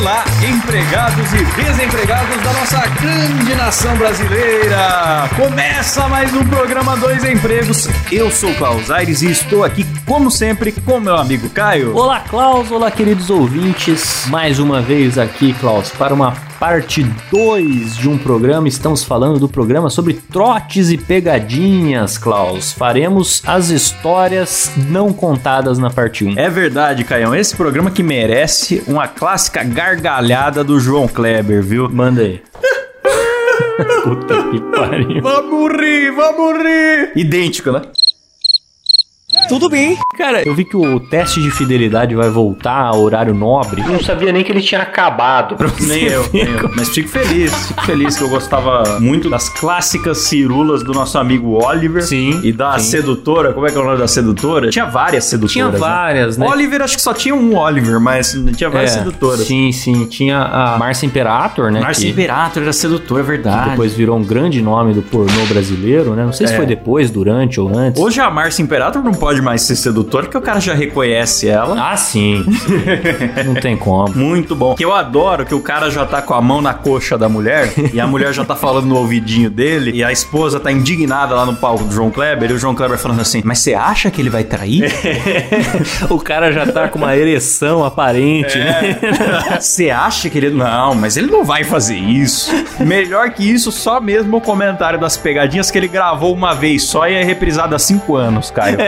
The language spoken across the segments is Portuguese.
Olá, empregados e desempregados da nossa grande nação brasileira! Começa mais um programa Dois Empregos. Eu sou o Klaus Aires e estou aqui, como sempre, com meu amigo Caio. Olá, Klaus. Olá, queridos ouvintes. Mais uma vez aqui, Klaus, para uma parte 2 de um programa. Estamos falando do programa sobre trotes e pegadinhas, Klaus. Faremos as histórias não contadas na parte 1. É verdade, Caião. Esse programa que merece uma clássica gargalhada do João Kleber, viu? Manda aí. Puta que pariu. Vamos rir, vamos rir! Idêntico, né? Tudo bem. Cara, eu vi que o teste de fidelidade vai voltar ao horário nobre. Eu não sabia nem que ele tinha acabado. Nem eu, nem eu. Mas fico feliz, fico feliz que eu gostava muito das clássicas cirulas do nosso amigo Oliver. Sim, E da sim. sedutora, como é que é o nome da sedutora? Tinha várias sedutoras. Tinha né? várias, né? Oliver, acho que só tinha um Oliver, mas tinha várias É, sedutoras. Sim, sim. Tinha a Márcia Imperator, né? Márcia que- Imperator era sedutora, é que verdade. depois virou um grande nome do pornô brasileiro, né? Não sei se É. foi depois, durante ou antes. Hoje a Márcia Imperator não pode mais ser sedutora, porque o cara já reconhece ela. Ah, sim. não tem como. Muito bom. Que eu adoro que o cara já tá com a mão na coxa da mulher e a mulher já tá falando no ouvidinho dele e a esposa tá indignada lá no palco do João Kleber e o João Kleber falando assim: Mas você acha que ele vai trair? o cara já tá com uma ereção aparente, né? Você acha que ele. Não, mas ele não vai fazer isso. Melhor que isso, só mesmo o comentário das pegadinhas que ele gravou uma vez só e é reprisado há cinco anos, Caio.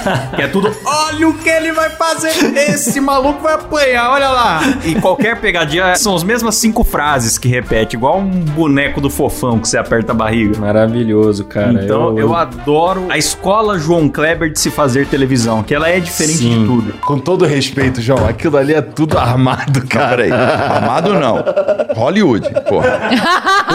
Que é tudo. Olha o que ele vai fazer! Esse maluco vai apanhar, olha lá! E qualquer pegadinha são as mesmas cinco frases que repete, igual um boneco do fofão que você aperta a barriga. Maravilhoso, cara. Então eu, adoro a escola João Kleber de se fazer televisão, que ela é diferente Sim. de tudo. Com todo respeito, João, aquilo ali é tudo armado, cara. Peraí, amado não. Hollywood, porra.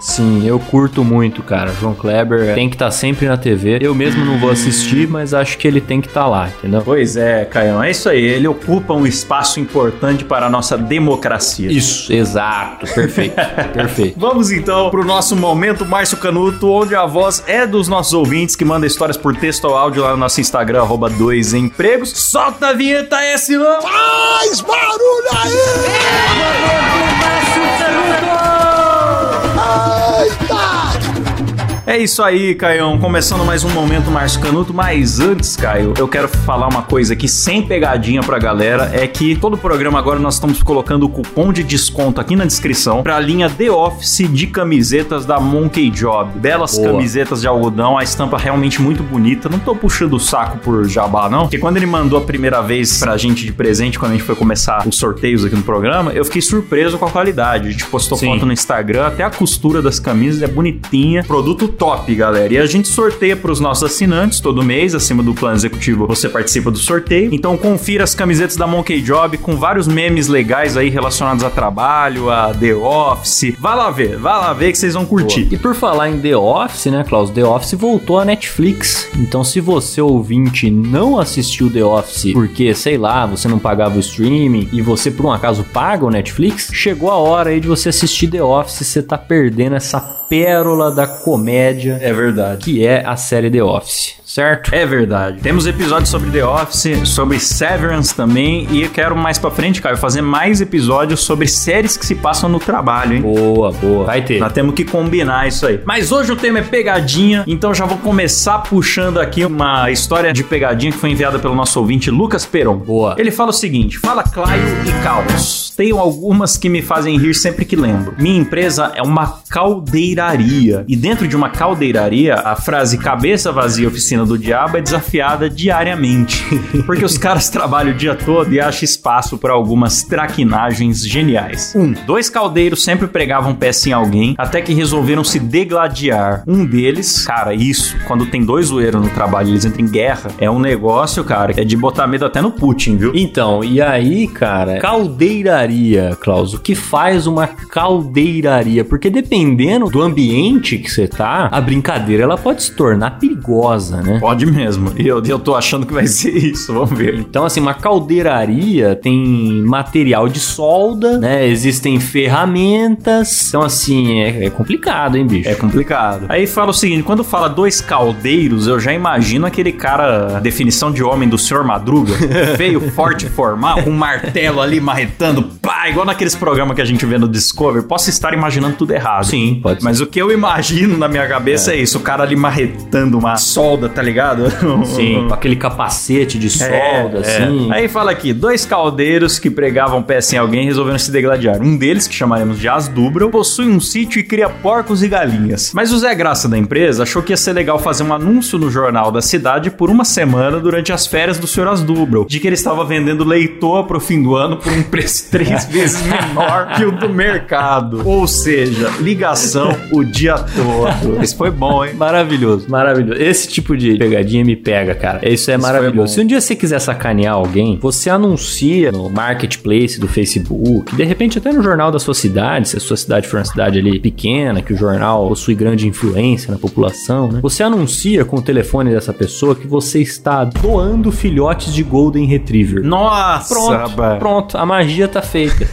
Sim, eu curto muito, cara. João Kleber tem que estar sempre na TV. Eu mesmo não vou assistir, mas acho que ele tem que estar lá, entendeu? Pois é, Caião, é isso aí. Ele ocupa um espaço importante para a nossa democracia. Isso, exato, perfeito, perfeito. Vamos então pro nosso momento Márcio Canuto, onde a voz é dos nossos ouvintes que manda histórias por texto ou áudio lá no nosso Instagram, arroba dois empregos. Solta a vinheta mano! Faz barulho aí! É isso aí, Caião. Começando mais um momento Márcio Canuto. Mas antes, Caio, eu quero falar uma coisa aqui sem pegadinha pra galera. É que todo programa agora nós estamos colocando o cupom de desconto aqui na descrição pra linha The Office de camisetas da Monkey Job. Belas Boa. camisetas de algodão, a estampa realmente muito bonita. Não tô puxando o saco por jabá, não. Porque quando ele mandou a primeira vez pra gente de presente, quando a gente foi começar os sorteios aqui no programa, eu fiquei surpreso com a qualidade. A gente postou Sim. foto no Instagram, até a costura das camisas é bonitinha. Produto top, galera. E a gente sorteia pros nossos assinantes todo mês, acima do plano executivo, você participa do sorteio. Então confira as camisetas da Monkey Job com vários memes legais aí relacionados a trabalho, a The Office. Vai lá ver, vai lá ver que vocês vão curtir. E por falar em The Office, né, Klaus? The Office voltou à Netflix. Então, se você ouvinte não assistiu The Office porque, sei lá, você não pagava o streaming e você por um acaso paga o Netflix, chegou a hora aí de você assistir The Office. Você tá perdendo essa pérola da comédia É verdade. que é a série The Office, certo? É verdade. Temos episódios sobre The Office, sobre Severance também, e eu quero mais pra frente, Caio, fazer mais episódios sobre séries que se passam no trabalho, hein? Boa, boa. Vai ter. Nós temos que combinar isso aí. Mas hoje o tema é pegadinha, então já vou começar puxando aqui uma história de pegadinha que foi enviada pelo nosso ouvinte Lucas Peron. Boa. Ele fala o seguinte: Fala Claio e Caos. Tenho algumas que me fazem rir sempre que lembro. Minha empresa é uma caldeiraria. E dentro de uma caldeiraria, a frase cabeça vazia oficina do diabo é desafiada diariamente. Porque os caras trabalham o dia todo e acham espaço para algumas traquinagens geniais. Um, dois caldeiros sempre pregavam peça em alguém até que resolveram se degladiar. Um deles, cara, isso, quando tem dois zoeiros no trabalho e eles entram em guerra, é um negócio, cara, é de botar medo até no Putin, viu? Então, e aí, cara, caldeiraria, Klaus, o que faz uma caldeiraria? Porque dependendo do ambiente que você tá, a brincadeira ela pode se tornar perigosa, né? Pode mesmo. E eu, eu tô achando que vai ser isso. Vamos ver. Então, assim, uma caldeiraria tem material de solda, né? Existem ferramentas. Então, assim, é, é complicado, hein, bicho? É complicado. Aí fala o seguinte: quando fala dois caldeiros, eu já imagino aquele cara, definição de homem do senhor Madruga, feio, forte, formal, com um martelo ali marretando, pá, igual naqueles programas que a gente vê no Discovery. Posso estar imaginando tudo errado. Sim, pode ser. Mas o que eu imagino na minha cabeça é, isso: o cara ali marretando uma solda, tá ligado? Sim, com aquele capacete de solda, É, assim. é. Aí fala aqui, dois caldeiros que pregavam peça em alguém resolveram se degladiar. Um deles, que chamaremos de Asdubra, possui um sítio e cria porcos e galinhas. Mas o Zé Graça da empresa achou que ia ser legal fazer um anúncio no jornal da cidade por uma semana durante as férias do Sr. Asdubra, de que ele estava vendendo leitoa pro fim do ano por um preço três vezes menor que o do mercado. Ou seja, ligação o dia todo. Isso foi bom, hein? Maravilhoso, maravilhoso. Esse tipo de pegadinha me pega, cara. Isso é Isso maravilhoso. Se um dia você quiser sacanear alguém, você anuncia no marketplace do Facebook, de repente até no jornal da sua cidade, se a sua cidade for uma cidade ali pequena, que o jornal possui grande influência na população, né? Você anuncia com o telefone dessa pessoa que você está doando filhotes de Golden Retriever. Nossa, Pronto, rapaz. pronto, a magia tá feita.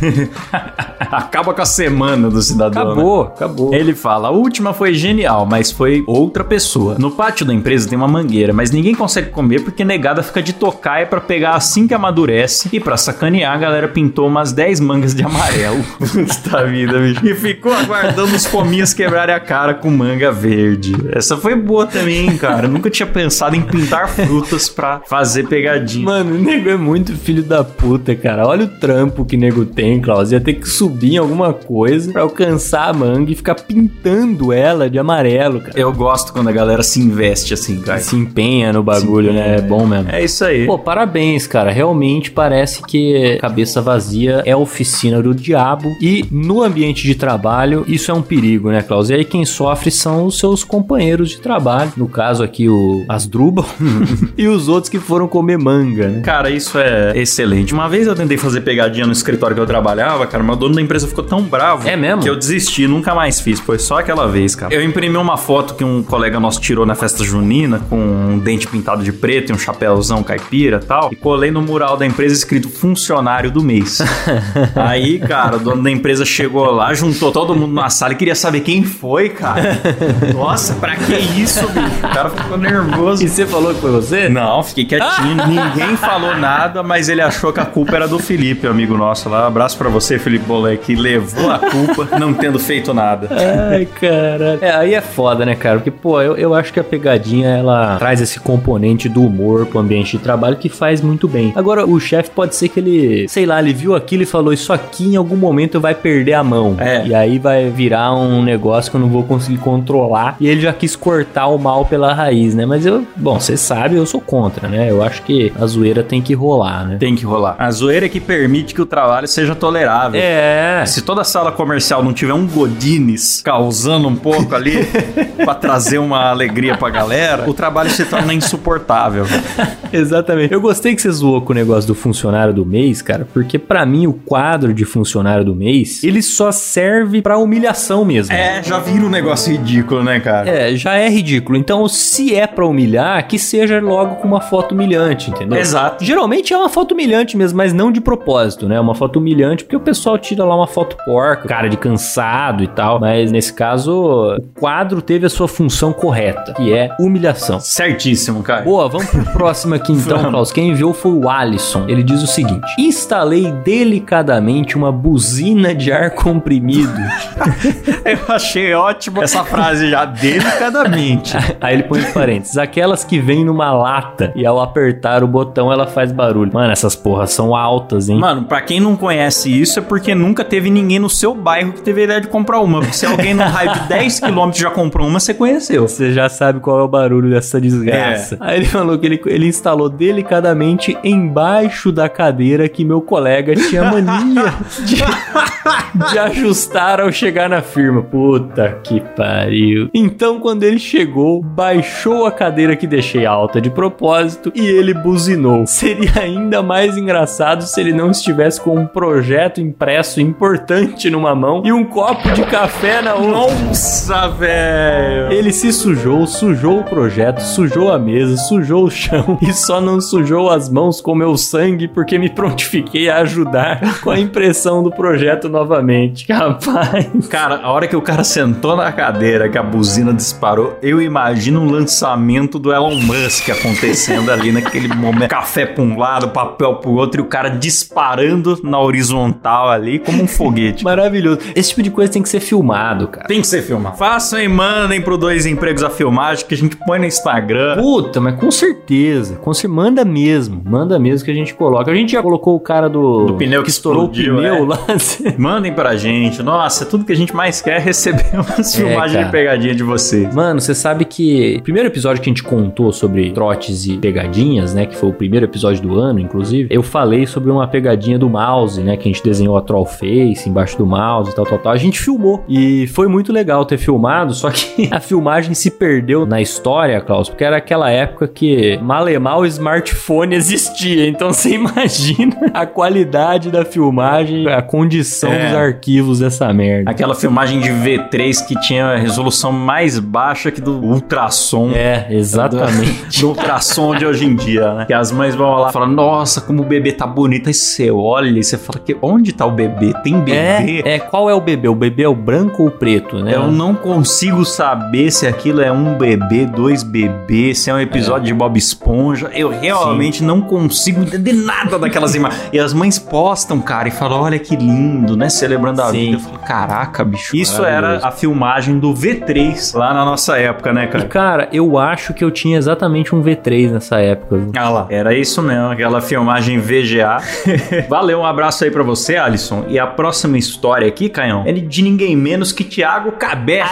Acaba com a semana do cidadão. né? acabou, acabou. Ele fala: a última foi genial, mas foi outra pessoa. No pátio da empresa tem uma mangueira, mas ninguém consegue comer porque negada fica de tocaia pra pegar assim que amadurece. E pra sacanear, a galera pintou umas 10 mangas de amarelo. Puta vida, bicho. E ficou aguardando os pominhos quebrarem a cara com manga verde. Essa foi boa também, hein, cara. Eu nunca tinha pensado em pintar frutas pra fazer pegadinha. Mano, o nego é muito filho da puta, cara. Olha o trampo que o nego tem, Klaus. Ia ter que subir em alguma coisa pra alcançar a manga e ficar pintando ela de amarelo, cara. Eu gosto quando a galera se investe assim, cara. Se empenha no bagulho, né? É bom mesmo. É isso aí. Pô, parabéns, cara. Realmente parece que cabeça vazia é oficina do diabo. E no ambiente de trabalho, isso é um perigo, né, Klaus? E aí quem sofre são os seus companheiros de trabalho. No caso aqui, o Asdrubal. e os outros que foram comer manga, né? Cara, isso é excelente. Uma vez eu tentei fazer pegadinha no escritório que eu trabalhava, cara, mas o dono da empresa ficou tão bravo É mesmo? que eu desisti, nunca mais fiz. Foi só aquela vez, cara. Eu imprimi uma foto que um colega nosso tirou na festa junina, com um dente pintado de preto e um chapéuzão caipira e tal, e colei no mural da empresa escrito funcionário do mês. Aí, cara, o dono da empresa chegou lá, juntou todo mundo na sala e queria saber quem foi, cara. Nossa, pra que isso, bicho? O cara ficou nervoso. E você falou que foi você? Não, fiquei quietinho. Ninguém falou nada, mas ele achou que a culpa era do Felipe, amigo nosso lá. Abraço pra você, Felipe Bolé, que levou a culpa não tendo feito nada. Ai, cara. É, aí é foda, né, cara? Porque, pô, eu, eu acho que a pegadinha, ela traz esse componente do humor pro ambiente de trabalho que faz muito bem. Agora, o chefe pode ser que ele, sei lá, ele viu aquilo e falou, isso aqui em algum momento vai perder a mão. É. E aí vai virar um negócio que eu não vou conseguir controlar. E ele já quis cortar o mal pela raiz, né? Mas eu, bom, você sabe, eu sou contra, né? Eu acho que a zoeira tem que rolar, né? Tem que rolar. A zoeira é que permite que o trabalho seja tolerável. É. Se toda sala comercial não tiver um Godines causando um pouco ali pra trazer uma alegria pra galera, o trabalho se torna insuportável. Exatamente. Eu gostei que você zoou com o negócio do funcionário do mês, cara, porque pra mim o quadro de funcionário do mês, ele só serve pra humilhação mesmo. É, já vira um negócio ridículo, né, cara? É, já é ridículo. Então, se é pra humilhar, que seja logo com uma foto humilhante, entendeu? Exato. Geralmente é uma foto humilhante mesmo, mas não de propósito, né? Uma foto humilhante porque o pessoal tira lá uma foto porca, cara de cansado e tal. Mas nesse caso, o quadro teve a sua função correta, que é humilhação. Certíssimo, cara. Boa, vamos pro próximo aqui então. Klaus. Quem enviou foi o Alisson. Ele diz o seguinte: Instalei delicadamente uma buzina de ar comprimido. Eu achei ótimo essa frase já, delicadamente. Aí ele põe entre parênteses: aquelas que vêm numa lata e ao apertar o botão ela faz barulho. Mano, essas porras são altas, hein? Mano, pra quem não conhece isso, é porque nunca teve ninguém no seu bairro que teve a ideia de comprar uma. Porque se alguém no raio de 10km já comprou uma, você conheceu. Você já sabe qual é o barulho dessa desgraça. Aí ele falou que ele, ele instalou delicadamente embaixo da cadeira que meu colega tinha mania de, de ajustar ao chegar na firma. Puta que pariu. Então, quando ele chegou, baixou a cadeira que deixei alta de propósito e ele buzinou. Seria ainda mais engraçado se ele não estivesse com um projeto impresso importante numa mão e um copo de café na outra. Nossa, velho. Ele se sujou, sujou o projeto, sujou a mesa, sujou o chão e só não sujou as mãos com meu sangue porque me prontifiquei a ajudar com a impressão do projeto novamente. Rapaz. Cara, a hora que o cara sentou na cadeira, que a buzina disparou, eu imagino um lançamento do Elon Musk acontecendo ali naquele momento. Café pra um lado, papel pro outro e o cara disparando na horizontal ali como um foguete. Maravilhoso. Esse tipo de coisa tem que ser filmado, cara. Tem que ser filmado. Façam e mandem pro Dois Empregos a filmagem que a gente põe no Instagram. Puta, mas com certeza. Com cer- manda mesmo. Manda mesmo que a gente coloca. A gente já colocou o cara do, Do pneu que estourou explodiu, o pneu é. lá. Mandem pra gente. Nossa, tudo que a gente mais quer é receber umas filmagens cara. de pegadinha de vocês. Mano, você sabe que o primeiro episódio que a gente contou sobre trotes e pegadinhas, né? Que foi o primeiro episódio do ano, inclusive. Eu falei sobre uma pegadinha do mouse, né? Que a gente desenhou a troll face embaixo do mouse e tal, tal, tal. A gente filmou. E foi muito legal ter filmado, só que a filmagem se perdeu na história, Klaus, porque era aquela época que malemar o smartphone existia. Então você imagina a qualidade da filmagem, a condição É. dos arquivos dessa merda. Aquela filmagem de V3 que tinha a resolução mais baixa que do ultrassom. É, exatamente. Do ultrassom de hoje em dia, né? Que as mães vão lá e falam, nossa, como o bebê tá bonito. Aí você olha e você fala, que, onde tá o bebê? Tem bebê? É, é, qual é o bebê? O bebê é o branco ou o preto, né? Eu não consigo saber se aquilo é um bebê, dois bebês, se é um episódio de Bob Esponja. Eu realmente não consigo entender nada daquelas imagens. E as mães postam, cara, e falam: olha que lindo, né? Celebrando a Sim. vida. Eu falo: caraca, bicho. Isso era a filmagem do V3 lá na nossa época, né, E, cara? cara, eu acho que eu tinha exatamente um V3 nessa época. viu? Ah lá, era isso mesmo, aquela filmagem VGA. Valeu, um abraço aí pra você, Alisson. E a próxima história aqui, Caião, é de ninguém menos que Thiago Cabé.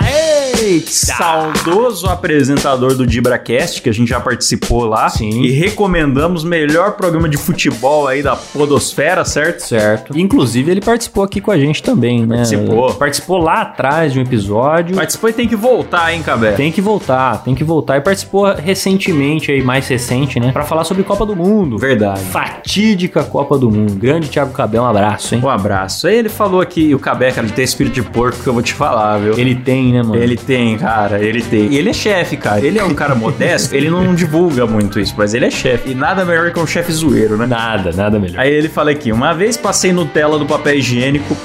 Saudoso apresentador do DibraCast, que a gente já participou lá. Sim. E recomendamos melhor programa de futebol aí da Podosfera, certo? Certo. Inclusive, ele participou aqui com a gente também, né? Participou. Participou lá atrás de um episódio. Participou e tem que voltar, hein, Cabé? Tem que voltar, tem que voltar. E participou recentemente, aí, mais recente, né? Pra falar sobre Copa do Mundo. Verdade. Fatídica Copa do Mundo. Grande Thiago Cabel, um abraço, hein? Um abraço. Aí ele falou aqui, o Cabé, cara, ele tem espírito de porco que eu vou te falar, viu? Ele tem, né, mano? Ele tem, cara, ele tem. E ele é chefe, cara. Ele é um cara modesto, ele não divulga muito isso, mas ele é chefe. E nada melhor que um chefe zoeiro, né? Nada, nada melhor. Aí ele fala aqui: uma vez passei Nutella do papel higiênico.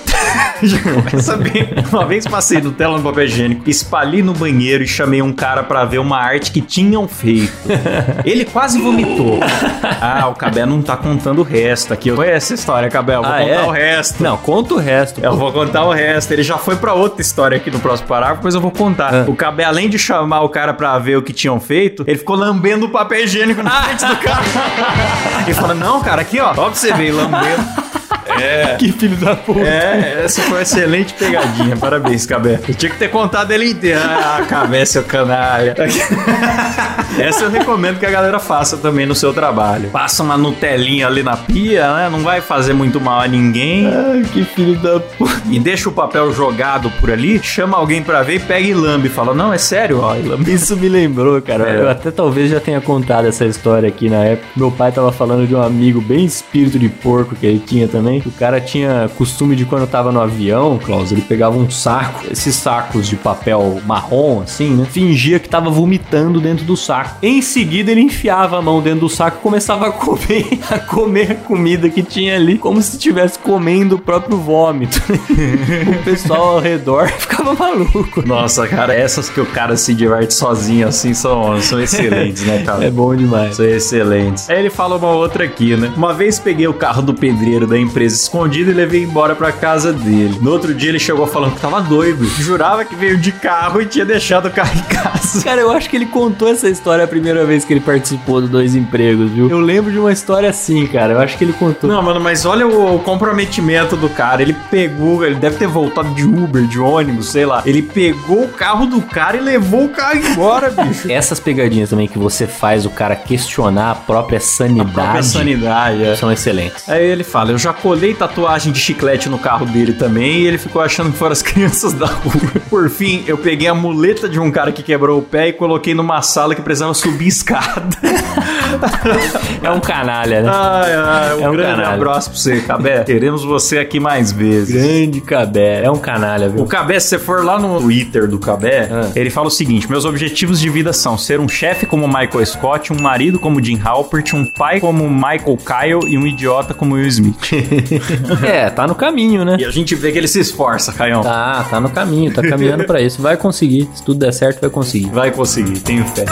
Já começa bem. Uma vez passei Nutella no papel higiênico, espalhei no banheiro e chamei um cara pra ver uma arte que tinham feito. Ele quase vomitou. Ah, o Cabé não tá contando o resto aqui. Foi essa história, Cabé. Eu vou Ah, contar é? o resto. Não, conta o resto. Eu vou contar o resto. Ele já foi pra outra história aqui no próximo parágrafo, mas eu vou contar. Ah. O Cabé, além de chamar o cara pra ver o que tinham feito, ele ficou lambendo o papel higiênico na frente do cara. e fala: Não, cara, aqui ó, ó pra você ver, lambendo. Que filho da puta. É, essa foi uma excelente pegadinha. Parabéns, Cabé. Eu tinha que ter contado ele inteiro. Ah, Cabé, seu canalha. Essa eu recomendo que a galera faça também no seu trabalho. Passa uma Nutelinha ali na pia, né? Não vai fazer muito mal a ninguém. Ai, que filho da puta. E deixa o papel jogado por ali, chama alguém pra ver e pega e lambe. Fala, não, é sério, ó. Isso me lembrou, cara. É. Eu até talvez já tenha contado essa história aqui na época. Meu pai tava falando de um amigo bem espírito de porco que ele tinha também. O cara tinha costume de quando tava no avião, Klaus, ele pegava um saco, esses sacos de papel marrom, assim, né? Fingia que tava vomitando dentro do saco. Em seguida, ele enfiava a mão dentro do saco e começava a comer, a comer a comida que tinha ali, como se estivesse comendo o próprio vômito. o pessoal ao redor ficava maluco. Nossa, cara, essas que o cara se diverte sozinho assim são, são excelentes, né, cara? É bom demais. São excelentes. Aí ele fala uma outra aqui, né? Uma vez peguei o carro do pedreiro da empresa escondido e levei embora pra casa dele. No outro dia ele chegou falando que tava doido. Jurava que veio de carro e tinha deixado o carro em casa. Cara, eu acho que ele contou essa história a primeira vez que ele participou do Dois Empregos, viu? Eu lembro de uma história assim, cara. Eu acho que ele contou. Não, mano, mas olha o, o comprometimento do cara. Ele pegou, ele deve ter voltado de Uber, de ônibus, sei lá. Ele pegou o carro do cara e levou o carro embora, bicho. Essas pegadinhas também que você faz o cara questionar a própria sanidade. A própria sanidade, é. São excelentes. Aí ele fala: Eu já colei tatuagem de chiclete no carro dele também e ele ficou achando que foram as crianças da rua. Por fim, eu peguei a muleta de um cara que quebrou o pé e coloquei numa sala que precisava subir escada. É um canalha, né? Ai, ai, um, É um grande canalha. abraço pra você, Cabé. Queremos você aqui mais vezes. Grande Cabé. É um canalha, viu? O Cabé, se você for lá no Twitter do Cabé, Ah. ele fala o seguinte: meus objetivos de vida são ser um chefe como Michael Scott, um marido como Jim Halpert, um pai como Michael Kyle e um idiota como Will Smith. É, tá no caminho, né? e a gente vê que ele se esforça, Caião. Tá, tá no caminho, tá caminhando pra isso. Vai conseguir. Se tudo der certo, vai conseguir. Vai conseguir, tenho fé.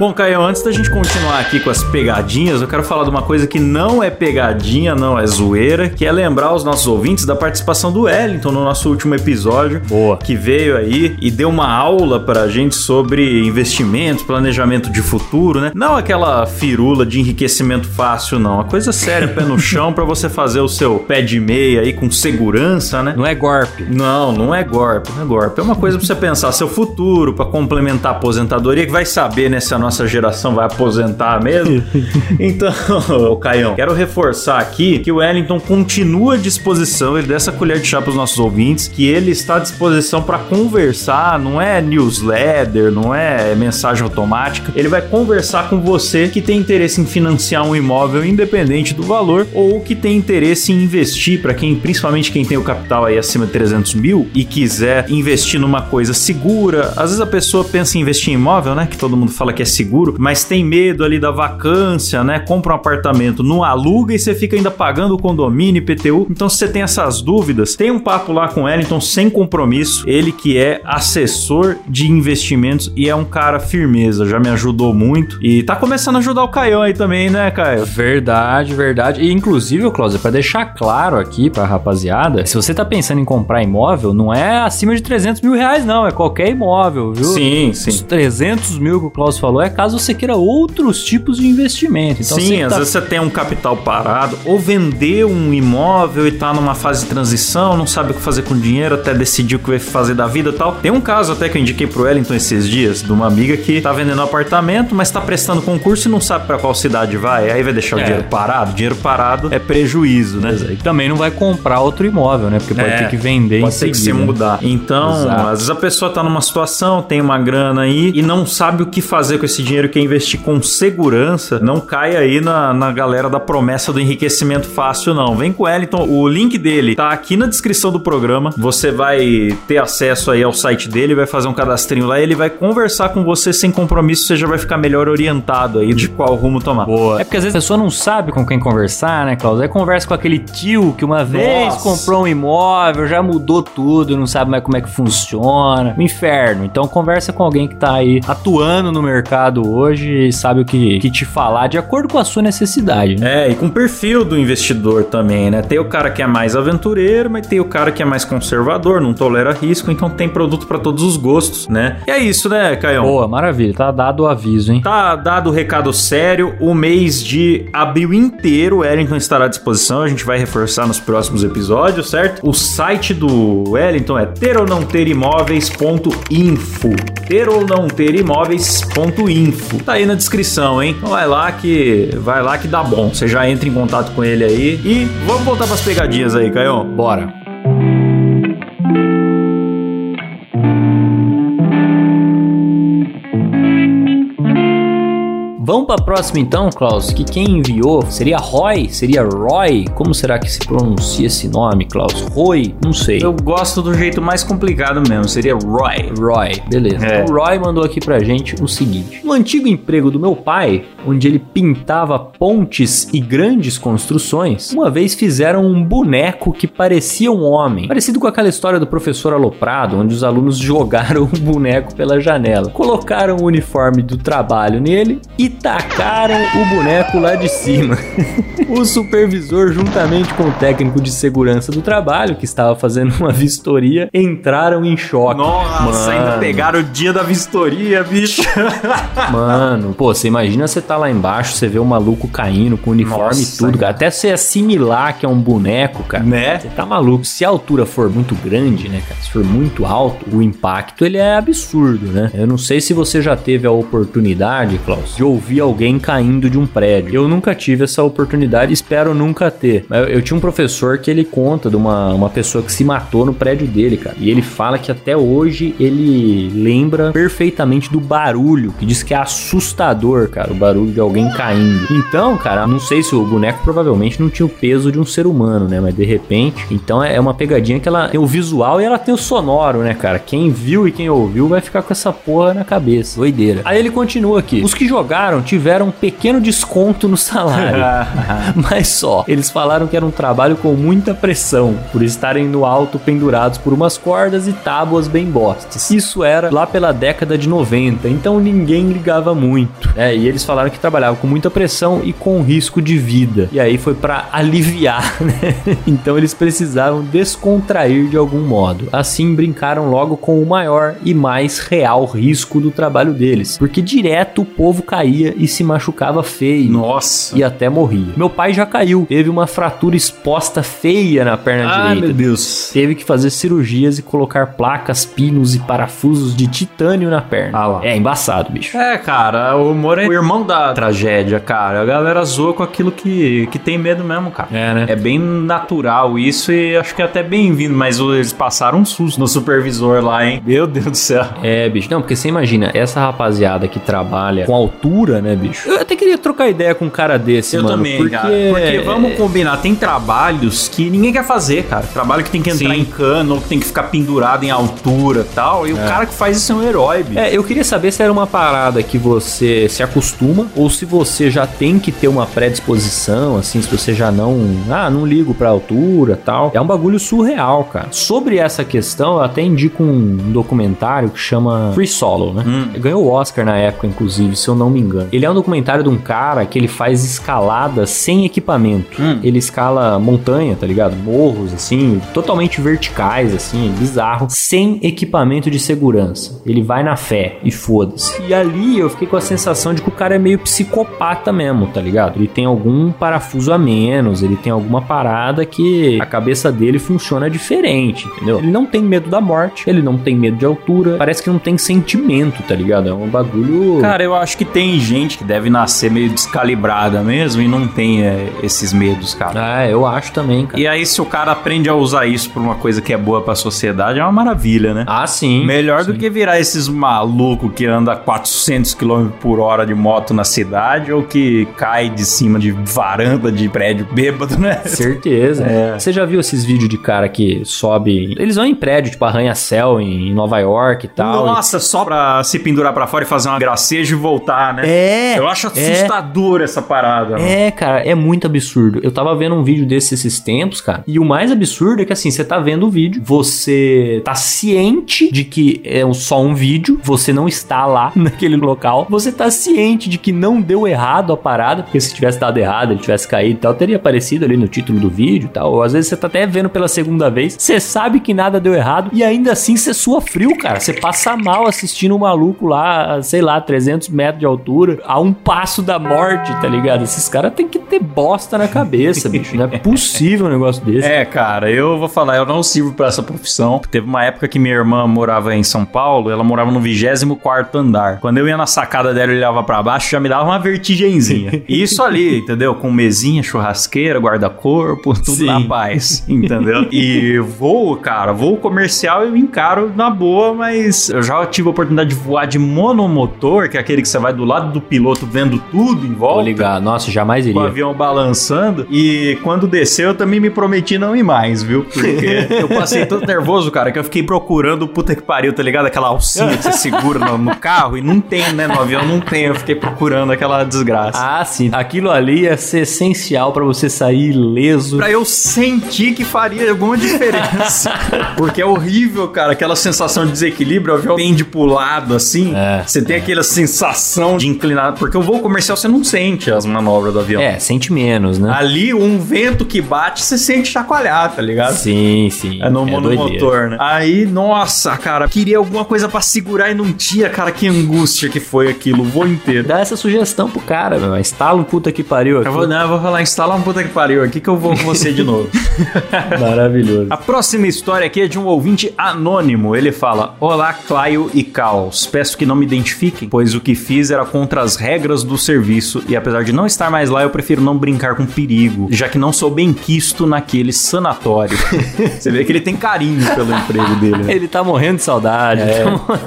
Bom, Caio, antes da gente continuar aqui com as pegadinhas, eu quero falar de uma coisa que não é pegadinha, não é zoeira, que é lembrar os nossos ouvintes da participação do Wellington no nosso último episódio. Boa. Que veio aí e deu uma aula pra gente sobre investimentos, planejamento de futuro, né? Não aquela firula de enriquecimento fácil, não. A coisa séria, pé no chão, pra você fazer o seu pé de meia aí com segurança, né? Não é golpe. Não, não é golpe, não é golpe. É uma coisa pra você pensar, seu futuro, pra complementar a aposentadoria, que vai saber, né, se a nossa geração vai aposentar mesmo. então, Caião, quero reforçar aqui que o Wellington continua à disposição, ele dá essa colher de chá pros nossos ouvintes, que ele está à disposição pra conversar, não é newsletter, não é mensagem automática. Ele vai conversar com você que tem interesse em financiar um imóvel independente do valor ou que tem interesse em investir, para quem, principalmente quem tem o capital aí acima de 300 mil e quiser investir numa coisa segura. Às vezes a pessoa pensa em investir em imóvel, né? Que todo mundo fala que é seguro, mas tem medo ali da vacância, né? Compra um apartamento, não aluga e você fica ainda pagando o condomínio, IPTU. Então, se você tem essas dúvidas, tem um papo lá com o Wellington sem compromisso. Ele que é assessor de investimentos e é um cara firmeza, já me ajudou muito. E tá começando a ajudar o Caião aí também, né, Caio? Verdade, verdade. E inclusive, Cláudio, pra deixar claro aqui pra rapaziada, se você tá pensando em comprar imóvel, não é acima de 300 mil reais, não. É qualquer imóvel, viu? Sim, Os sim. 300 mil que o Klaus falou é caso você queira outros tipos de investimento. Então, Sim, às tá- vezes você tem um capital parado, ou vendeu um imóvel e tá numa fase de transição, não sabe o que fazer com o dinheiro, até decidir o que vai fazer da vida e tal. Tem um caso até que eu indiquei pro Wellington esses dias, de uma amiga que tá vendendo um apartamento, mas tá prestando concurso e não sabe pra qual cidade vai, aí vai deixar o É. dinheiro parado. Dinheiro parado é prejuízo, né? E também não vai comprar outro imóvel, né? Porque pode É, ter que vender em Pode ter que se mudar. Então, Exato. às vezes a pessoa tá numa situação, tem uma grana aí e não sabe o que fazer com esse dinheiro, quer investir com segurança. Não cai aí na, na galera da promessa do enriquecimento fácil, não. Vem com o Wellington, o link dele tá aqui na descrição do programa. Você vai ter acesso aí ao site dele, vai fazer um cadastrinho lá, ele vai conversar com você sem compromisso, você já vai ficar melhor orientado aí de qual rumo tomar. Boa. É porque às vezes a pessoa não sabe com quem conversar, né, Klaus? Aí conversa com aquele tio que uma vez Nossa. comprou um imóvel, já mudou tudo, não sabe mais como é que funciona. Um inferno. Então conversa com alguém que tá aí atuando no mercado hoje e sabe o que, que te falar de acordo com a sua necessidade, né? É, e com o perfil do investidor também, né? Tem o cara que é mais aventureiro, mas tem o cara que é mais conservador, não tolera risco, então tem produto pra todos os gostos, né? E é isso, né, Caião? Boa, maravilha. Tá dado o aviso, hein? Tá dado o recado sério, o mês de abril inteiro o Wellington estará à disposição, a gente vai reforçar nos próximos episódios, certo? O site do Wellington é ter ou não ter imóveis.info. Ter ou não ter imóveis.info. Tá aí na descrição, hein? Então vai lá que vai lá que dá bom. Você já entra em contato com ele aí e vamos voltar pras pegadinhas aí, Caio. Bora. Vamos para a próxima então, Klaus, que quem enviou seria Roy, seria Roy, como será que se pronuncia esse nome, Klaus? Roy, não sei. Eu gosto do jeito mais complicado mesmo, seria Roy. Roy, beleza. É. O Roy mandou aqui pra gente o seguinte: No antigo emprego do meu pai, onde ele pintava pontes e grandes construções, uma vez fizeram um boneco que parecia um homem, parecido com aquela história do professor aloprado, onde os alunos jogaram o boneco pela janela, colocaram o uniforme do trabalho nele e tacaram o boneco lá de cima. o supervisor, juntamente com o técnico de segurança do trabalho, que estava fazendo uma vistoria, entraram em choque. Nossa, ainda Mano. pegaram o dia da vistoria, bicho. Mano, pô, você imagina você tá lá embaixo, você vê o maluco caindo com o uniforme Nossa, e tudo, cara. Até você assimilar que é um boneco, cara. Né? Você tá maluco. Se a altura for muito grande, né, cara? Se for muito alto, o impacto ele é absurdo, né? Eu não sei se você já teve a oportunidade, Klaus, de ouvir alguém caindo de um prédio. Eu nunca tive essa oportunidade, espero nunca ter. Eu, eu tinha um professor que ele conta de uma, uma pessoa que se matou no prédio dele, cara. E ele fala que até hoje ele lembra perfeitamente do barulho, que diz que é assustador, cara, o barulho de alguém caindo. Então, cara, não sei se o boneco provavelmente não tinha o peso de um ser humano, né? Mas de repente, então é uma pegadinha que ela tem o visual e ela tem o sonoro, né, cara? Quem viu e quem ouviu vai ficar com essa porra na cabeça. Doideira. Aí ele continua aqui. Os que jogaram tiveram um pequeno desconto no salário. Mas só. Eles falaram que era um trabalho com muita pressão, por estarem no alto pendurados por umas cordas e tábuas bem bostes. Isso era lá pela década de 90, então ninguém ligava muito. É, e eles falaram que trabalhavam com muita pressão e com risco de vida. E aí foi para aliviar, né? Então eles precisavam descontrair de algum modo. Assim brincaram logo com o maior e mais real risco do trabalho deles, porque direto o povo caía e se machucava feio. Nossa. E até morria. Meu pai já caiu, teve uma fratura exposta feia na perna Ai, direita. meu Deus. Teve que fazer cirurgias e colocar placas, pinos e parafusos de titânio na perna. Ah lá. É embaçado, bicho. É, cara, o humor é o irmão da tragédia, cara. A galera zoa com aquilo que, que tem medo mesmo, cara. É, né? É bem natural isso e acho que é até bem-vindo, mas eles passaram um susto no supervisor lá, hein? Meu Deus do céu. É, bicho. Não, porque você imagina, essa rapaziada que trabalha com altura, né, bicho? Eu até queria trocar ideia com um cara desse, Eu mano. também, porque... cara. Porque vamos combinar, tem trabalhos que ninguém quer fazer, cara. Trabalho que tem que entrar Sim. em cano, ou que tem que ficar pendurado em altura e tal. E o cara que faz isso é um herói, bicho. É, eu queria saber se era uma parada que você se acostuma ou se você já tem que ter uma predisposição, assim, se você já não, ah, não ligo pra altura, tal. É um bagulho surreal, cara. Sobre essa questão, eu até indico um documentário que chama Free Solo, né? Ganhou o Oscar na época, inclusive, se eu não me engano. Ele é um documentário de um cara que ele faz escalada sem equipamento. Ele escala montanha, tá ligado? Morros, assim, totalmente verticais, assim, bizarro, sem equipamento de segurança. Ele vai na fé e foda-se. E ali eu fiquei com a sensação de que o cara é meio psicopata mesmo, tá ligado? Ele tem algum parafuso a menos, ele tem alguma parada que a cabeça dele funciona diferente, entendeu? Ele não tem medo da morte, ele não tem medo de altura, parece que não tem sentimento, tá ligado? É um bagulho. Cara, eu acho que tem gente que deve nascer meio descalibrada mesmo e não tem é, esses medos, cara. Ah, eu acho também, cara. E aí, se o cara aprende a usar isso pra uma coisa que é boa pra sociedade, é uma maravilha, né? Ah, sim. Melhor do que virar esses malucos que anda a 400 km por hora de moto na cidade ou que cai de cima de varanda de prédio bêbado, né? Certeza. É. Você já viu esses vídeos de cara que sobe. Eles vão em prédio, tipo arranha-céu em Nova York e tal. Nossa, só pra se pendurar pra fora e fazer uma gracejo e voltar, né? É! Eu acho é. assustador essa parada. mano. É, cara, é muito absurdo. Eu tava vendo um vídeo desse esses tempos, cara. E o mais absurdo é que assim, você tá vendo o vídeo, você tá ciente de que é só um vídeo, você não está lá naquele local, você tá ciente de que não deu errado a parada, porque se tivesse dado errado, ele tivesse caído e tal, teria aparecido ali no título do vídeo e tal. Ou às vezes você tá até vendo pela segunda vez, você sabe que nada deu errado e ainda assim você sua frio, cara. Você passa mal assistindo um maluco lá, sei lá, 300 metros de altura, a um passo da morte, tá ligado? Esses caras têm que ter bosta na cabeça, bicho. Não é possível um negócio desse. É, cara, eu vou falar, eu não sirvo pra essa profissão. Teve uma época que minha irmã morava em São Paulo, ela morava no 24 andar. Quando eu ia na sacada dela e olhava pra baixo, já me dava uma vertigenzinha. E Isso ali, entendeu? Com mesinha, churrasqueira, guarda-corpo, tudo Sim. na paz, entendeu? E voo, cara, voo comercial eu encaro na boa, mas eu já tive a oportunidade de voar de monomotor, que é aquele que você vai do lado do piloto vendo tudo em volta ligado. Nossa, jamais com o iria. avião balançando. E quando desceu, eu também me prometi não ir mais, viu? Porque eu passei tanto nervoso, cara, que eu fiquei procurando o puta que pariu, tá ligado? Aquela alcinha que você segura no, no carro e não tem, né? No avião não tem. Eu fiquei procurando aquela desgraça. Ah, sim. Aquilo ali ia ser essencial pra você sair ileso. Pra eu sentir que faria alguma diferença. Porque é horrível, cara. Aquela sensação de desequilíbrio, o avião pende pro lado, assim. É, você tem aquela sensação de Porque o voo comercial você não sente as manobras do avião. É, sente menos, né? Ali, um vento que bate, você sente chacoalhar, tá ligado? Sim, sim. É no doideira. monomotor, né? Aí, nossa, cara, queria alguma coisa pra segurar e não tinha, cara, que angústia que foi aquilo, o voo inteiro. Dá essa sugestão pro cara, meu. Instala um puta que pariu aqui. Eu vou, não, eu vou falar, instala um puta que pariu aqui que eu vou com você de novo. Maravilhoso. A próxima história aqui é de um ouvinte anônimo. Ele fala: Olá, Claio e Caos. Peço que não me identifiquem, pois o que fiz era contra as as regras do serviço e apesar de não estar mais lá, eu prefiro não brincar com perigo, já que não sou bem quisto naquele sanatório. Você vê que ele tem carinho pelo emprego dele. né? Ele tá morrendo de saudade. É. tá mor-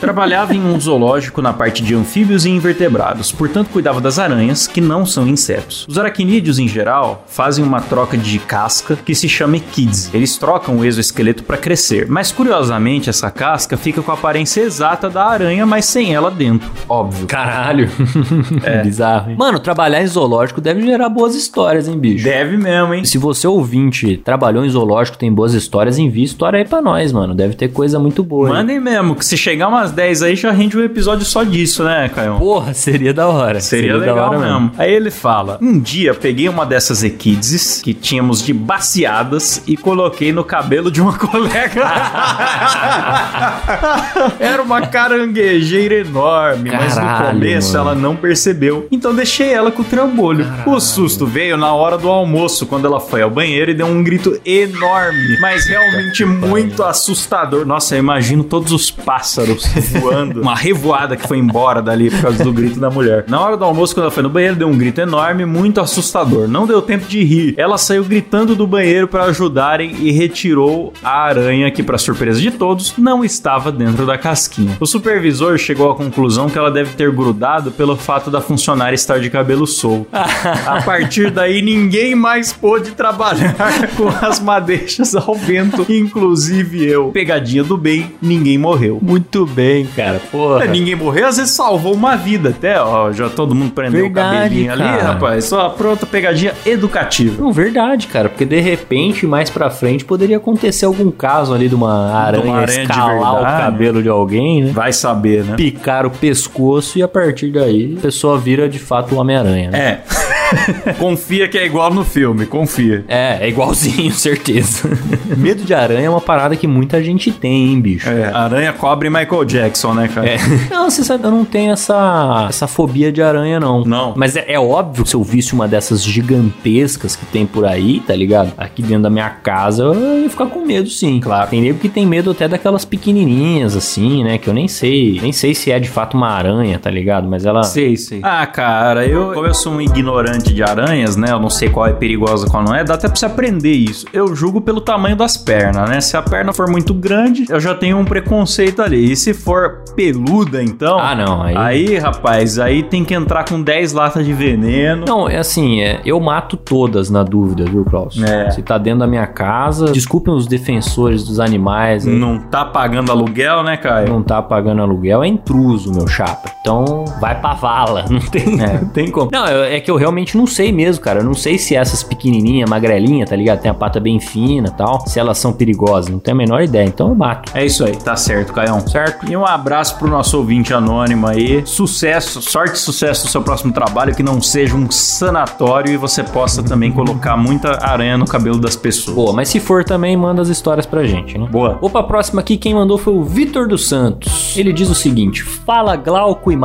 Trabalhava em um zoológico na parte de anfíbios e invertebrados, portanto cuidava das aranhas, que não são insetos. Os aracnídeos, em geral, fazem uma troca de casca que se chama equids. Eles trocam o exoesqueleto para crescer, mas curiosamente essa casca fica com a aparência exata da aranha, mas sem ela dentro. Óbvio. Caralho. Bizarro, hein? Mano, trabalhar em zoológico deve gerar boas histórias, hein, bicho? Deve mesmo, hein? Se você ouvinte trabalhou em zoológico, tem boas histórias, envia história aí pra nós, mano. Deve ter coisa muito boa. hein? Mandem mesmo, que se chegar umas 10 aí já rende um episódio só disso, né, Caio? Porra, seria da hora. Seria, legal mesmo. Aí ele fala: Um dia peguei uma dessas equides que tínhamos de baciadas e coloquei no cabelo de uma colega. Era uma caranguejeira enorme, mas no Caralho, começo mano. ela não percebeu. Então deixei ela com o trambolho. O susto veio na hora do almoço, quando ela foi ao banheiro e deu um grito enorme, mas realmente muito assustador. Nossa, eu imagino todos os pássaros voando. Uma revoada que foi embora dali por causa do grito da mulher. Na hora do almoço, quando ela foi no banheiro, deu um grito enorme, muito assustador. Não deu tempo de rir. Ela saiu gritando do banheiro para ajudarem e retirou a aranha que, para surpresa de todos, não estava dentro da casquinha. O supervisor chegou à conclusão que ela deve ter grudado pelo fato da funcionária estar de cabelo solto. A partir daí, ninguém mais pôde trabalhar com as madeixas ao vento, inclusive eu. Pegadinha do bem, ninguém morreu. Muito bem, cara. Porra. É, ninguém morreu, às vezes salvou uma vida até, ó. Já todo mundo prendeu Verdade, o cabelinho ali, cara. rapaz. Só pronta pegadinha educativa. Não, verdade, cara, porque de repente, mais pra frente, poderia acontecer algum caso ali de uma aranha, aranha de escalar o cabelo de alguém, né? Vai saber, né? Picar o pescoço e a partir daí a pessoa vira de fato o Homem-Aranha, né? É. confia que é igual no filme, confia. É, é igualzinho, certeza. Medo de aranha é uma parada que muita gente tem, hein, bicho? É, aranha cobre Michael Jackson, né, cara? É. Não, você sabe, eu não tenho essa, essa fobia de aranha, não. Não. Mas é, é óbvio que se eu visse uma dessas gigantescas que tem por aí, tá ligado? Aqui dentro da minha casa, eu ia ficar com medo, sim. Claro. Tem nego que tem medo até daquelas pequenininhas, assim, né? Que eu nem sei. Nem sei se é de fato uma aranha, tá ligado? Mas ela. Sei, sei. Ah, cara, eu, como eu sou um ignorante de aranhas, né? Eu não sei qual é perigosa e qual não é, dá até pra você aprender isso. Eu julgo pelo tamanho das pernas, né? Se a perna for muito grande, eu já tenho um preconceito ali. E se for peluda, então. Ah, não. Aí. Aí, rapaz, aí tem que entrar com 10 latas de veneno. Não, é assim, é, eu mato todas na dúvida, viu, Klaus? É. Se tá dentro da minha casa, desculpem os defensores dos animais, aí, Não tá pagando aluguel, né, Caio? não tá pagando aluguel, é intruso, meu chapa. Então, vai pra vala. Não tem, não tem como. Não, é que eu realmente não sei mesmo, cara. Eu não sei se essas pequenininhas, magrelinha, tá ligado? Tem a pata bem fina e tal. Se elas são perigosas. Não tenho a menor ideia. Então eu mato. É isso aí, tá certo, Caião. Certo? E um abraço pro nosso ouvinte anônimo aí. Sucesso, sorte e sucesso no seu próximo trabalho, que não seja um sanatório e você possa também colocar muita aranha no cabelo das pessoas. Boa, mas se for também, manda as histórias pra gente, né? Boa. Vou pra próxima aqui, quem mandou foi o Vitor dos Santos. Ele diz o seguinte: Fala Glauco e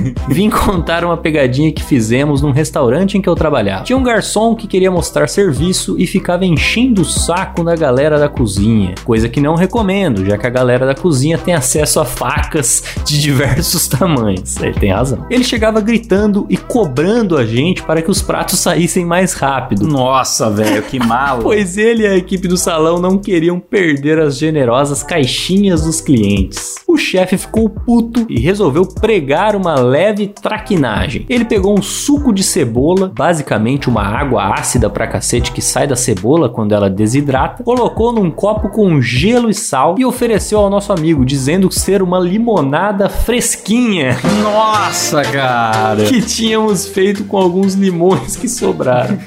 Vim contar uma pegadinha que fizemos num restaurante em que eu trabalhava. Tinha um garçom que queria mostrar serviço e ficava enchendo o saco da galera da cozinha. Coisa que não recomendo, já que a galera da cozinha tem acesso a facas de diversos tamanhos. Ele tem razão. Ele chegava gritando e cobrando a gente para que os pratos saíssem mais rápido. Nossa, velho, que malo. Pois ele e a equipe do salão não queriam perder as generosas caixinhas dos clientes. O chefe ficou puto e resolveu pregar uma leve traquinagem. Ele pegou um suco de cebola, basicamente uma água ácida pra cacete que sai da cebola quando ela desidrata, colocou num copo com gelo e sal e ofereceu ao nosso amigo, dizendo ser uma limonada fresquinha Nossa, cara. que tínhamos feito com alguns limões que sobraram.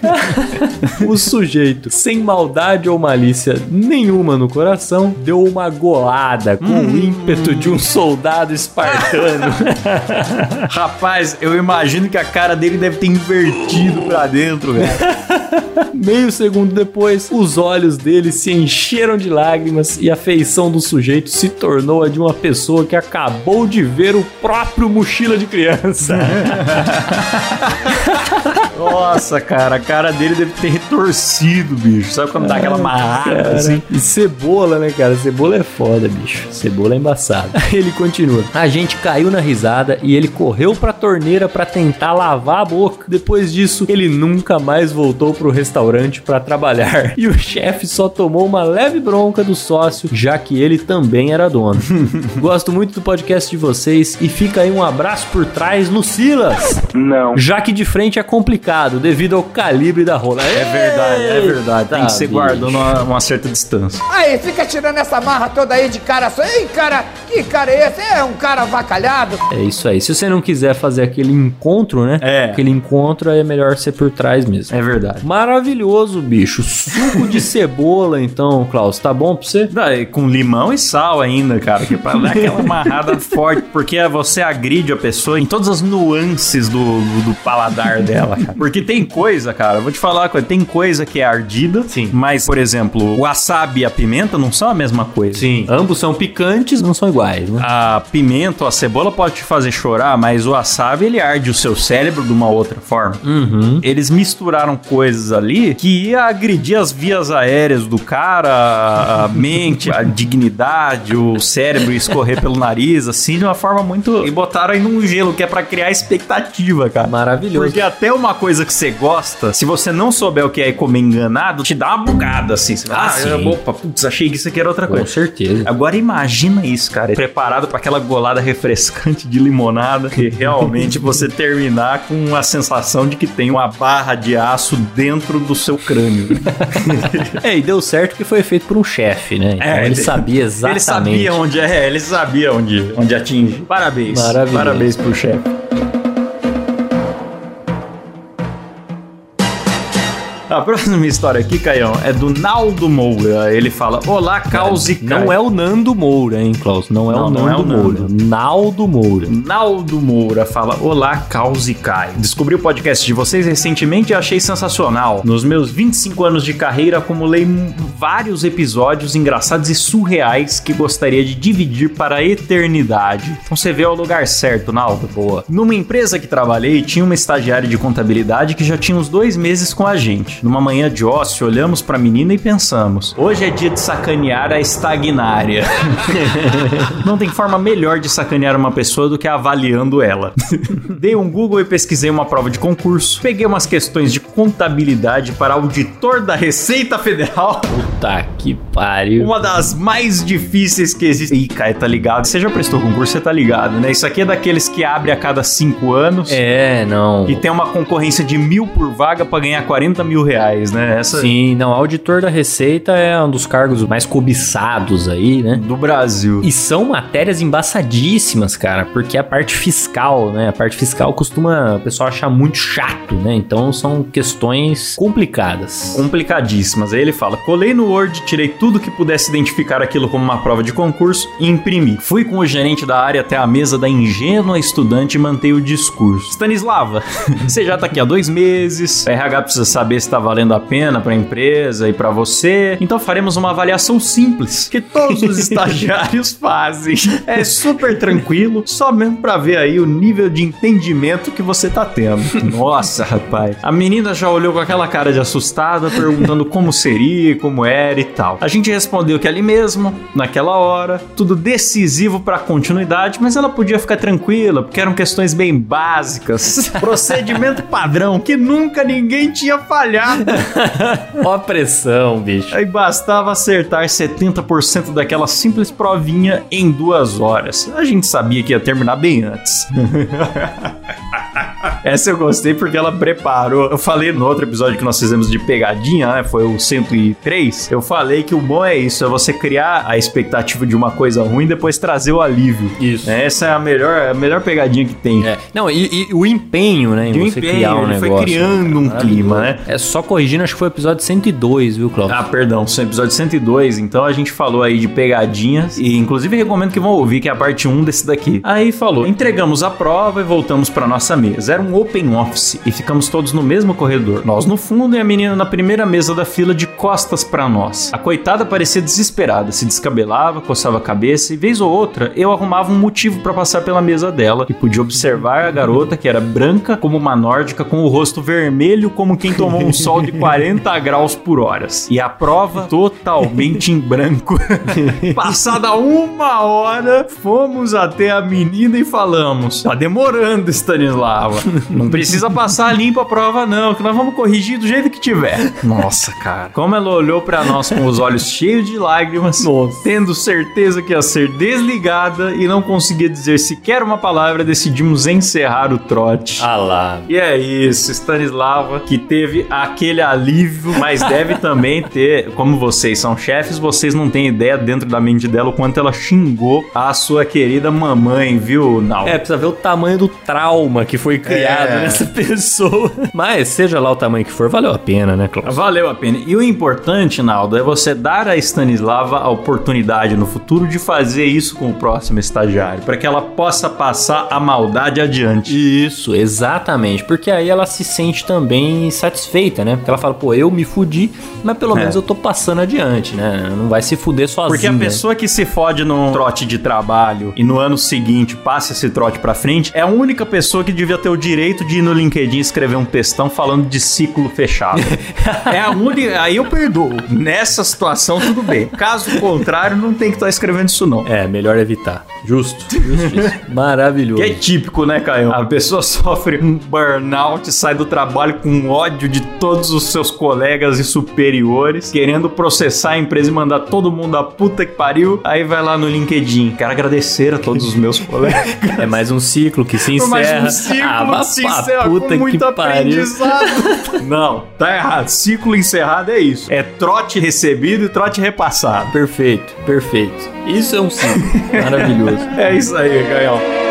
o sujeito, sem maldade ou malícia nenhuma no coração, deu uma golada com o ímpeto de um soldado espartano. Rapaz, eu imagino que a cara dele deve ter invertido pra dentro, velho. Meio segundo depois, os olhos dele se encheram de lágrimas e a feição do sujeito se tornou a de uma pessoa que acabou de ver o próprio mochila de criança. Nossa, cara, a cara dele deve ter retorcido, bicho. Sabe quando dá aquela amarrada assim? E cebola, né, cara? Cebola é foda, bicho. Cebola é embaçada. Ele continua. A gente caiu na risada e ele correu pra torneira pra tentar lavar a boca. Depois disso, ele nunca mais voltou pro restaurante pra trabalhar. E o chefe só tomou uma leve bronca do sócio, já que ele também era dono. Gosto muito do podcast de vocês e fica aí um abraço por trás no Silas. Não. Já que de frente é complicado devido ao calibre da rola. É verdade, é verdade. Tem que ser bicho. guardando uma, uma certa distância. Aí, fica tirando essa marra toda aí de cara só. Ei, cara, que cara é esse? É um cara avacalhado. É isso aí. Se você não quiser fazer aquele encontro, né? É. Aquele encontro é melhor ser por trás mesmo. É verdade. Maravilhoso, bicho. Suco de cebola, então, Klaus, tá bom pra você? Dá, com limão e sal ainda, cara, que é pra dar aquela amarrada forte, porque você agride a pessoa em todas as nuances do, do, do paladar dela, cara. Porque tem coisa, cara, vou te falar uma coisa, tem coisa que é ardida, Sim. mas, por exemplo, o wasabi e a pimenta não são a mesma coisa. Ambos são picantes, não são iguais, né? A pimenta ou a cebola pode te fazer chorar, mas o wasabi ele arde o seu cérebro de uma outra forma. Uhum. Eles misturaram coisas ali que ia agredir as vias aéreas do cara, a- mente, a dignidade, o cérebro escorrer pelo nariz, assim, de uma forma muito. E botaram aí num gelo, que é pra criar expectativa, cara. Maravilhoso. Porque até uma coisa que você gosta, se você não souber o que é e comer enganado, te dá uma bugada, assim. Você fala, Ah, ah, sim. opa, putz, achei que isso aqui era outra Com coisa. certeza. Agora imagina isso, cara. Preparado pra aquela golada refrescante de limonada e realmente você terminar com a sensação de que tem uma barra de aço dentro do seu crânio. É, e deu certo que foi feito por um chefe, né? Então É, ele sabia exatamente. Ele sabia onde é, ele sabia onde, onde atinge. Parabéns. Maravilhoso. Parabéns pro chefe. A próxima história aqui, Caião, é do Naldo Moura. Ele fala: Olá, Caos e Não Caio." é o Nando Moura, hein, Klaus? Não é Não, o não Nando é o Nando. Moura. Naldo Moura. Naldo Moura fala: Olá, Caos e Caio. Descobri o podcast de vocês recentemente e achei sensacional. Nos meus 25 anos de carreira, acumulei vários episódios engraçados e surreais que gostaria de dividir para a eternidade. Então você vê ao lugar certo, Naldo. Boa. Numa empresa que trabalhei, tinha uma estagiária de contabilidade que já tinha uns dois meses com a gente. Numa manhã de ócio, olhamos pra menina e pensamos: hoje é dia de sacanear a estagnária. Não tem forma melhor de sacanear uma pessoa do que avaliando ela. Dei um Google e pesquisei uma prova de concurso. Peguei umas questões de contabilidade para auditor da Receita Federal. Puta que pariu. Uma das mais difíceis que existe. Ih, Caio, tá ligado? Você já prestou concurso, você tá ligado, né? Isso aqui é daqueles que abre a cada cinco anos. É, não. E tem uma concorrência de mil por vaga pra ganhar 40 mil reais, né? Essa Sim, não, auditor da Receita é um dos cargos mais cobiçados aí, né? do Brasil. E são matérias embaçadíssimas, cara, porque a parte fiscal, né? A parte fiscal costuma o pessoal achar muito chato, né? Então são questões complicadas. complicadíssimas. Aí ele fala: colei no Word, tirei tudo que pudesse identificar aquilo como uma prova de concurso e imprimi. Fui com o gerente da área até a mesa da ingênua estudante e mantei o discurso. Stanislava, você já tá aqui há dois meses, a RH precisa saber se tá valendo a pena pra empresa e pra você, então faremos uma avaliação simples que todos os estagiários fazem. É super tranquilo, só mesmo pra ver aí o nível de entendimento que você tá tendo. Nossa, rapaz. A menina já olhou com aquela cara de assustada, perguntando como seria, como era e tal. A gente respondeu que ali mesmo, naquela hora, tudo decisivo pra continuidade, mas ela podia ficar tranquila, porque eram questões bem básicas. Procedimento padrão que nunca ninguém tinha falhado. Ó a pressão, bicho. Aí bastava acertar 70% daquela simples provinha em duas horas. A gente sabia que ia terminar bem antes. Essa eu gostei porque ela preparou. Eu falei no outro episódio que nós fizemos de pegadinha, né? Foi o 103. Eu falei que o bom é isso, é você criar a expectativa de uma coisa ruim e depois trazer o alívio. Isso. Essa é a melhor, a melhor pegadinha que tem. É. Não, e, e o empenho, né? Em E o você empenho, criar um ele foi negócio. criando um cara, clima, né? É só corrigindo, acho que foi o episódio 102, viu, Cláudio? Ah, perdão, o episódio 102, então a gente falou aí de pegadinhas e inclusive recomendo que vão ouvir que é a parte 1 desse daqui. Aí falou: "Entregamos a prova e voltamos para nossa mesa. Era um open office e ficamos todos no mesmo corredor. Nós no fundo e a menina na primeira mesa da fila de costas para nós. A coitada parecia desesperada, se descabelava, coçava a cabeça e vez ou outra eu arrumava um motivo para passar pela mesa dela e podia observar a garota que era branca como uma nórdica com o rosto vermelho como quem tomou um sol de 40 graus por hora. E a prova totalmente em branco. Passada uma hora, fomos até a menina e falamos: tá demorando, Stanislava. Não precisa passar limpo a prova, não, que nós vamos corrigir do jeito que tiver. Nossa, cara. Como ela olhou pra nós com os olhos cheios de lágrimas, tendo certeza que ia ser desligada e não conseguia dizer sequer uma palavra, decidimos encerrar o trote. Ah lá. E é isso, Stanislava, que teve aquele alívio, mas deve também ter, como vocês são chefes, vocês não têm ideia dentro da mente dela o quanto ela xingou a sua querida mamãe, viu, Nal? É, precisa ver o tamanho do trauma que foi criado É. nessa pessoa. Mas, seja lá o tamanho que for, valeu a pena, né, Klaus? Valeu a pena. E o importante, Naldo, é você dar a Stanislava a oportunidade no futuro de fazer isso com o próximo estagiário, para que ela possa passar a maldade adiante. Isso, exatamente. Porque aí ela se sente também satisfeita, né? Porque ela fala, pô, eu me fudi, mas pelo É. menos eu tô passando adiante, né? Não vai se fuder sozinha. Porque a pessoa que se fode num trote de trabalho e no ano seguinte passa esse trote pra frente, é a única pessoa que devia ter o direito de ir no LinkedIn escrever um textão falando de ciclo fechado. é a única. Aí eu perdoo. Nessa situação, tudo bem. Caso contrário, não tem que estar escrevendo isso, não. É, melhor evitar. Justo. Justíssimo. Maravilhoso. Que é típico, né, Caio? A pessoa sofre um burnout, sai do trabalho com ódio de todos os seus colegas e superiores, querendo processar a empresa e mandar todo mundo a puta que pariu. Aí vai lá no LinkedIn. Quero agradecer a todos os meus colegas. É mais um ciclo que se encerra. mais um ciclo ah, que se encerra puta com muito que pariu. aprendizado. Não, tá errado. Ciclo encerrado é isso. É trote recebido e trote repassado. Perfeito, perfeito. Isso é um ciclo. Maravilhoso. É isso aí, Caio.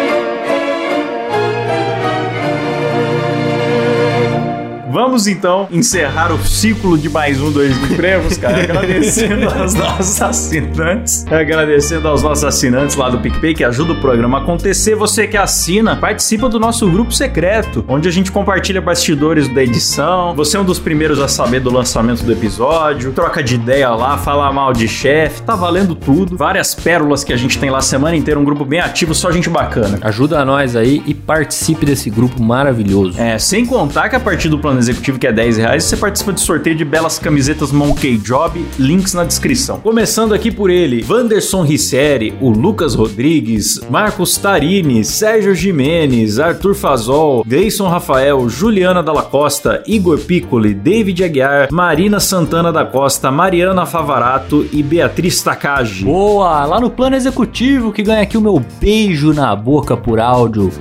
Vamos então encerrar o ciclo de mais um Dois Empregos, cara. Agradecendo aos nossos assinantes. Agradecendo aos nossos assinantes lá do PicPay que ajudam o programa a acontecer. Você que assina, participa do nosso grupo secreto, onde a gente compartilha bastidores da edição. Você é um dos primeiros a saber do lançamento do episódio, troca de ideia lá, fala mal de chefe, tá valendo tudo. Várias pérolas que a gente tem lá a semana inteira, um grupo bem ativo, só gente bacana. Ajuda nós aí e participe desse grupo maravilhoso. É, sem contar que a partir do plano executivo, que é 10 reais, você participa de sorteio de belas camisetas Monkey Job, links na descrição. Começando aqui por ele, Wanderson Risseri, o Lucas Rodrigues, Marcos Tarini, Sérgio Jimenez, Arthur Fazol, Deison Rafael, Juliana Dalla Costa, Igor Piccoli, David Aguiar, Marina Santana da Costa, Mariana Favarato e Beatriz Takagi. Boa! Lá no plano executivo que ganha aqui o meu beijo na boca por áudio.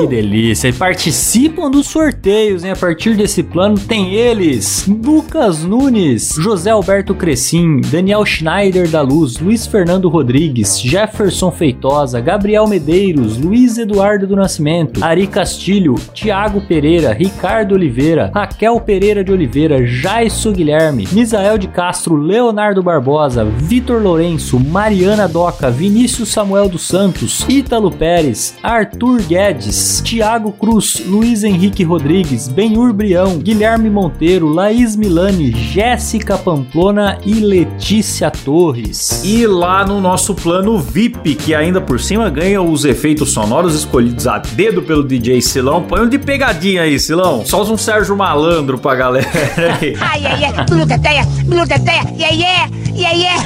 Que delícia! E participam dos sorteios, hein? A partir desse plano tem eles: Lucas Nunes, José Alberto Crescim, Daniel Schneider da Luz, Luiz Fernando Rodrigues, Jefferson Feitosa, Gabriel Medeiros, Luiz Eduardo do Nascimento, Ari Castilho, Tiago Pereira, Ricardo Oliveira, Raquel Pereira de Oliveira, Jaisso Guilherme, Misael de Castro, Leonardo Barbosa, Vitor Lourenço, Mariana Doca, Vinícius Samuel dos Santos, Ítalo Pérez, Arthur Guedes, Tiago Cruz, Luiz Henrique Rodrigues, Benhur Brião, Guilherme Monteiro, Laís Milani, Jéssica Pamplona e Letícia Torres. E lá no nosso plano VIP, que ainda por cima ganha os efeitos sonoros escolhidos a dedo pelo DJ Silão. Põe um de pegadinha aí, Silão. Só um Sérgio Malandro pra galera aí. Ai, ai, ai, yeah, yeah.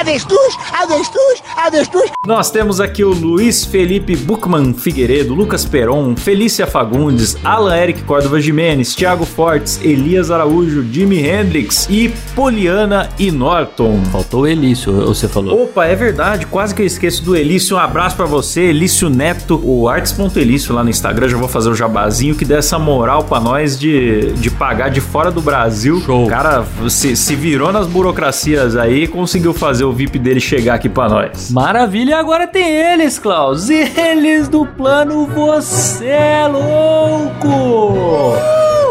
Avestruz, avestruz, avestruz. Nós temos aqui o Luiz Felipe Buchmann Figueiredo, Lucas Peron, Felícia Fagundes, Alan Eric Córdova Jimenez, Thiago Fortes, Elias Araújo, Jimi Hendrix e Poliana e Norton. Faltou o Elício, você falou. Opa, é verdade, quase que eu esqueço do Elício. Um abraço pra você, Elício Neto, o artes.elício lá no Instagram. Já vou fazer o jabazinho que dá essa moral pra nós de, de pagar de fora do Brasil. Show. O cara se, se virou nas burocracias aí e conseguiu fazer o VIP dele chegar aqui pra nós. Maravilha, e agora tem eles, Klaus. Eles do plano Você é Louco!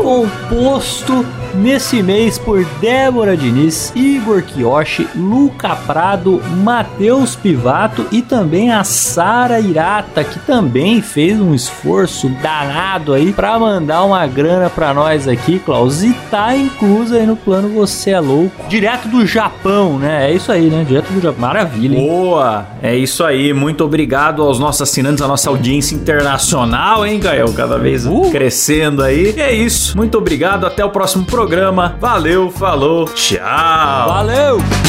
Composto nesse mês por Débora Diniz, Igor Kiyoshi, Luca Prado, Matheus Pivato e também a Sara Irata, que também fez um esforço danado aí pra mandar uma grana pra nós aqui, Klaus. E tá incluso aí no plano Você é Louco, direto do Japão, né? É isso aí, né? Direto do Japão. Maravilha, hein? Boa! É isso aí. Muito obrigado aos nossos assinantes, a nossa audiência internacional, hein, Gael? Cada vez Uh! crescendo aí. E é isso. Muito obrigado. Até o próximo programa. Valeu, falou, tchau! Valeu!